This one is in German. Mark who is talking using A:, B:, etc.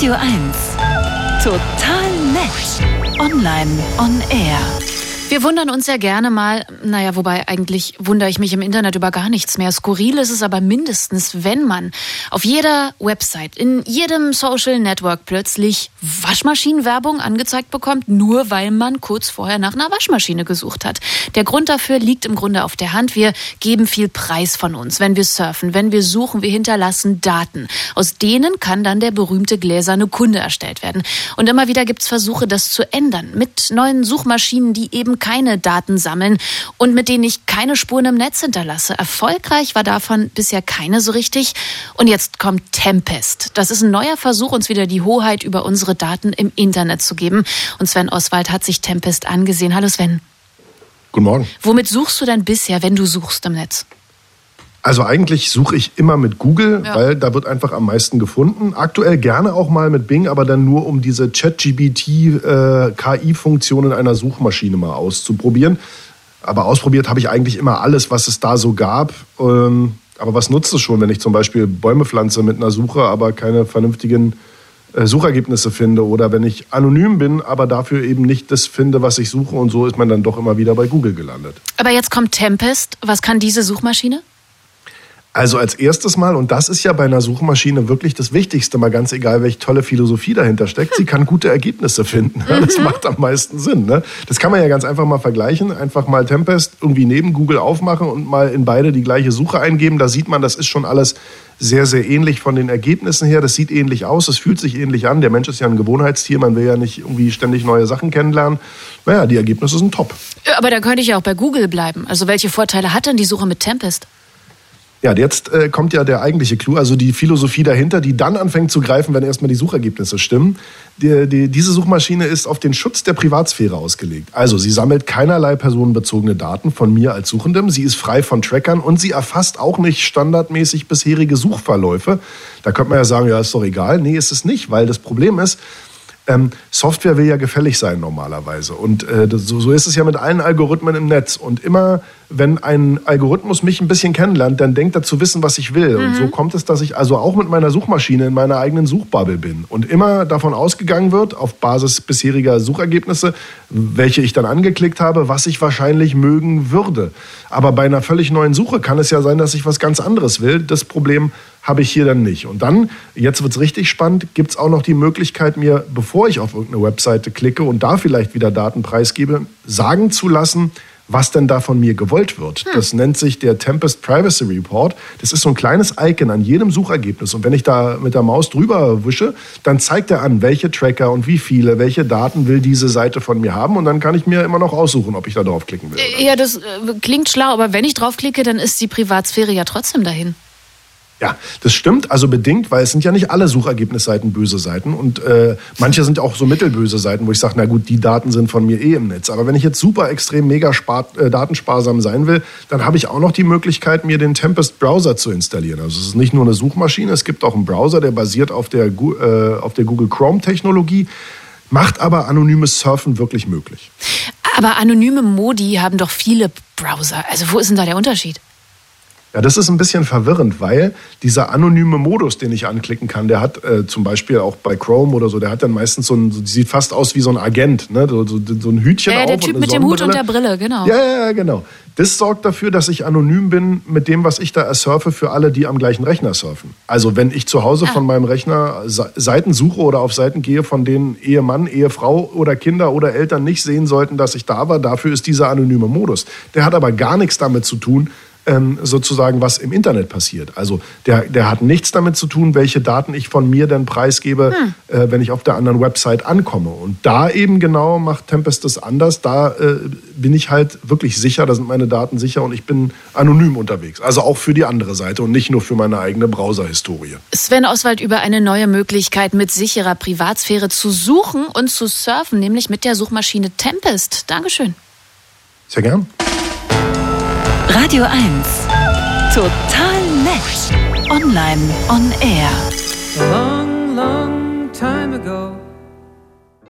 A: Radio 1. Total nett. Online on air.
B: Wir wundern uns ja gerne mal, naja, wobei eigentlich wundere ich mich im Internet über gar nichts mehr. Skurril ist es aber mindestens, wenn man auf jeder Website, in jedem Social Network plötzlich Waschmaschinenwerbung angezeigt bekommt, nur weil man kurz vorher nach einer Waschmaschine gesucht hat. Der Grund dafür liegt im Grunde auf der Hand. Wir geben viel Preis von uns, wenn wir surfen, wenn wir suchen, wir hinterlassen Daten. Aus denen kann dann der berühmte gläserne Kunde erstellt werden. Und immer wieder gibt es Versuche, das zu ändern mit neuen Suchmaschinen, die eben keine Daten sammeln und mit denen ich keine Spuren im Netz hinterlasse. Erfolgreich war davon bisher keine so richtig. Und jetzt kommt Tempest. Das ist ein neuer Versuch, uns wieder die Hoheit über unsere Daten im Internet zu geben. Und Sven Oswald hat sich Tempest angesehen. Hallo Sven.
C: Guten Morgen.
B: Womit suchst du denn bisher, wenn du suchst im Netz?
C: Also eigentlich suche ich immer mit Google, ja. weil da wird einfach am meisten gefunden. Aktuell gerne auch mal mit Bing, aber dann nur um diese Chat-GBT-KI-Funktion äh, in einer Suchmaschine mal auszuprobieren. Aber ausprobiert habe ich eigentlich immer alles, was es da so gab. Ähm, aber was nutzt es schon, wenn ich zum Beispiel Bäume pflanze mit einer Suche, aber keine vernünftigen äh, Suchergebnisse finde oder wenn ich anonym bin, aber dafür eben nicht das finde, was ich suche und so ist man dann doch immer wieder bei Google gelandet.
B: Aber jetzt kommt Tempest. Was kann diese Suchmaschine?
C: Also als erstes Mal, und das ist ja bei einer Suchmaschine wirklich das Wichtigste, mal ganz egal, welche tolle Philosophie dahinter steckt, sie kann gute Ergebnisse finden. Das mhm. macht am meisten Sinn. Ne? Das kann man ja ganz einfach mal vergleichen. Einfach mal Tempest irgendwie neben Google aufmachen und mal in beide die gleiche Suche eingeben. Da sieht man, das ist schon alles sehr, sehr ähnlich von den Ergebnissen her. Das sieht ähnlich aus, es fühlt sich ähnlich an. Der Mensch ist ja ein Gewohnheitstier, man will ja nicht irgendwie ständig neue Sachen kennenlernen. Naja, die Ergebnisse sind top.
B: Aber da könnte ich ja auch bei Google bleiben. Also welche Vorteile hat denn die Suche mit Tempest?
C: Ja, jetzt äh, kommt ja der eigentliche Clou, also die Philosophie dahinter, die dann anfängt zu greifen, wenn erstmal die Suchergebnisse stimmen. Die, die, diese Suchmaschine ist auf den Schutz der Privatsphäre ausgelegt. Also sie sammelt keinerlei personenbezogene Daten von mir als Suchendem, sie ist frei von Trackern und sie erfasst auch nicht standardmäßig bisherige Suchverläufe. Da könnte man ja sagen, ja, ist doch egal. Nee, ist es nicht, weil das Problem ist, ähm, Software will ja gefällig sein normalerweise. Und äh, das, so, so ist es ja mit allen Algorithmen im Netz. Und immer, wenn ein Algorithmus mich ein bisschen kennenlernt, dann denkt er zu wissen, was ich will. Mhm. Und so mhm. kommt es, dass ich also auch mit meiner Suchmaschine in meiner eigenen Suchbubble bin. Und immer davon ausgegangen wird, auf Basis bisheriger Suchergebnisse, welche ich dann angeklickt habe, was ich wahrscheinlich mögen würde. Aber bei einer völlig neuen Suche kann es ja sein, dass ich was ganz anderes will. Das Problem habe ich hier dann nicht. Und dann, jetzt wird es richtig spannend, gibt es auch noch die Möglichkeit, mir, bevor ich auf irgendeine Webseite klicke und da vielleicht wieder Daten preisgebe, sagen zu lassen, was denn da von mir gewollt wird. Hm. Das nennt sich der Tempest Privacy Report. Das ist so ein kleines Icon an jedem Suchergebnis. Und wenn ich da mit der Maus drüber wische, dann zeigt er an, welche Tracker und wie viele, welche Daten will diese Seite von mir haben. Und dann kann ich mir immer noch aussuchen, ob ich da draufklicken will.
B: Ja, das äh, klingt schlau, aber wenn ich draufklicke, dann ist die Privatsphäre ja trotzdem dahin.
C: Ja, das stimmt, also bedingt, weil es sind ja nicht alle Suchergebnisseiten böse Seiten und äh, manche sind auch so mittelböse Seiten, wo ich sage, na gut, die Daten sind von mir eh im Netz. Aber wenn ich jetzt super extrem mega spart, äh, datensparsam sein will, dann habe ich auch noch die Möglichkeit, mir den Tempest Browser zu installieren. Also es ist nicht nur eine Suchmaschine, es gibt auch einen Browser, der basiert auf der, äh, auf der Google Chrome Technologie, macht aber anonymes Surfen wirklich möglich.
B: Aber anonyme Modi haben doch viele Browser. Also wo ist denn da der Unterschied?
C: Ja, das ist ein bisschen verwirrend, weil dieser anonyme Modus, den ich anklicken kann, der hat äh, zum Beispiel auch bei Chrome oder so, der hat dann meistens so ein, so, sieht fast aus wie so ein Agent, ne? so, so, so ein Hütchen
B: ja,
C: auf.
B: Der Typ mit dem Hut und der Brille, genau.
C: Ja, ja, ja, genau. Das sorgt dafür, dass ich anonym bin mit dem, was ich da surfe für alle, die am gleichen Rechner surfen. Also wenn ich zu Hause ah. von meinem Rechner Seiten suche oder auf Seiten gehe, von denen Ehemann, Ehefrau oder Kinder oder Eltern nicht sehen sollten, dass ich da war, dafür ist dieser anonyme Modus. Der hat aber gar nichts damit zu tun, sozusagen, was im Internet passiert. Also der, der hat nichts damit zu tun, welche Daten ich von mir dann preisgebe, hm. äh, wenn ich auf der anderen Website ankomme. Und da eben genau macht Tempest das anders. Da äh, bin ich halt wirklich sicher, da sind meine Daten sicher und ich bin anonym unterwegs. Also auch für die andere Seite und nicht nur für meine eigene Browser-Historie.
B: Sven Oswald über eine neue Möglichkeit mit sicherer Privatsphäre zu suchen und zu surfen, nämlich mit der Suchmaschine Tempest. Dankeschön.
C: Sehr gern.
A: Radio 1. Total nett. Online on air.
D: A long, long time ago.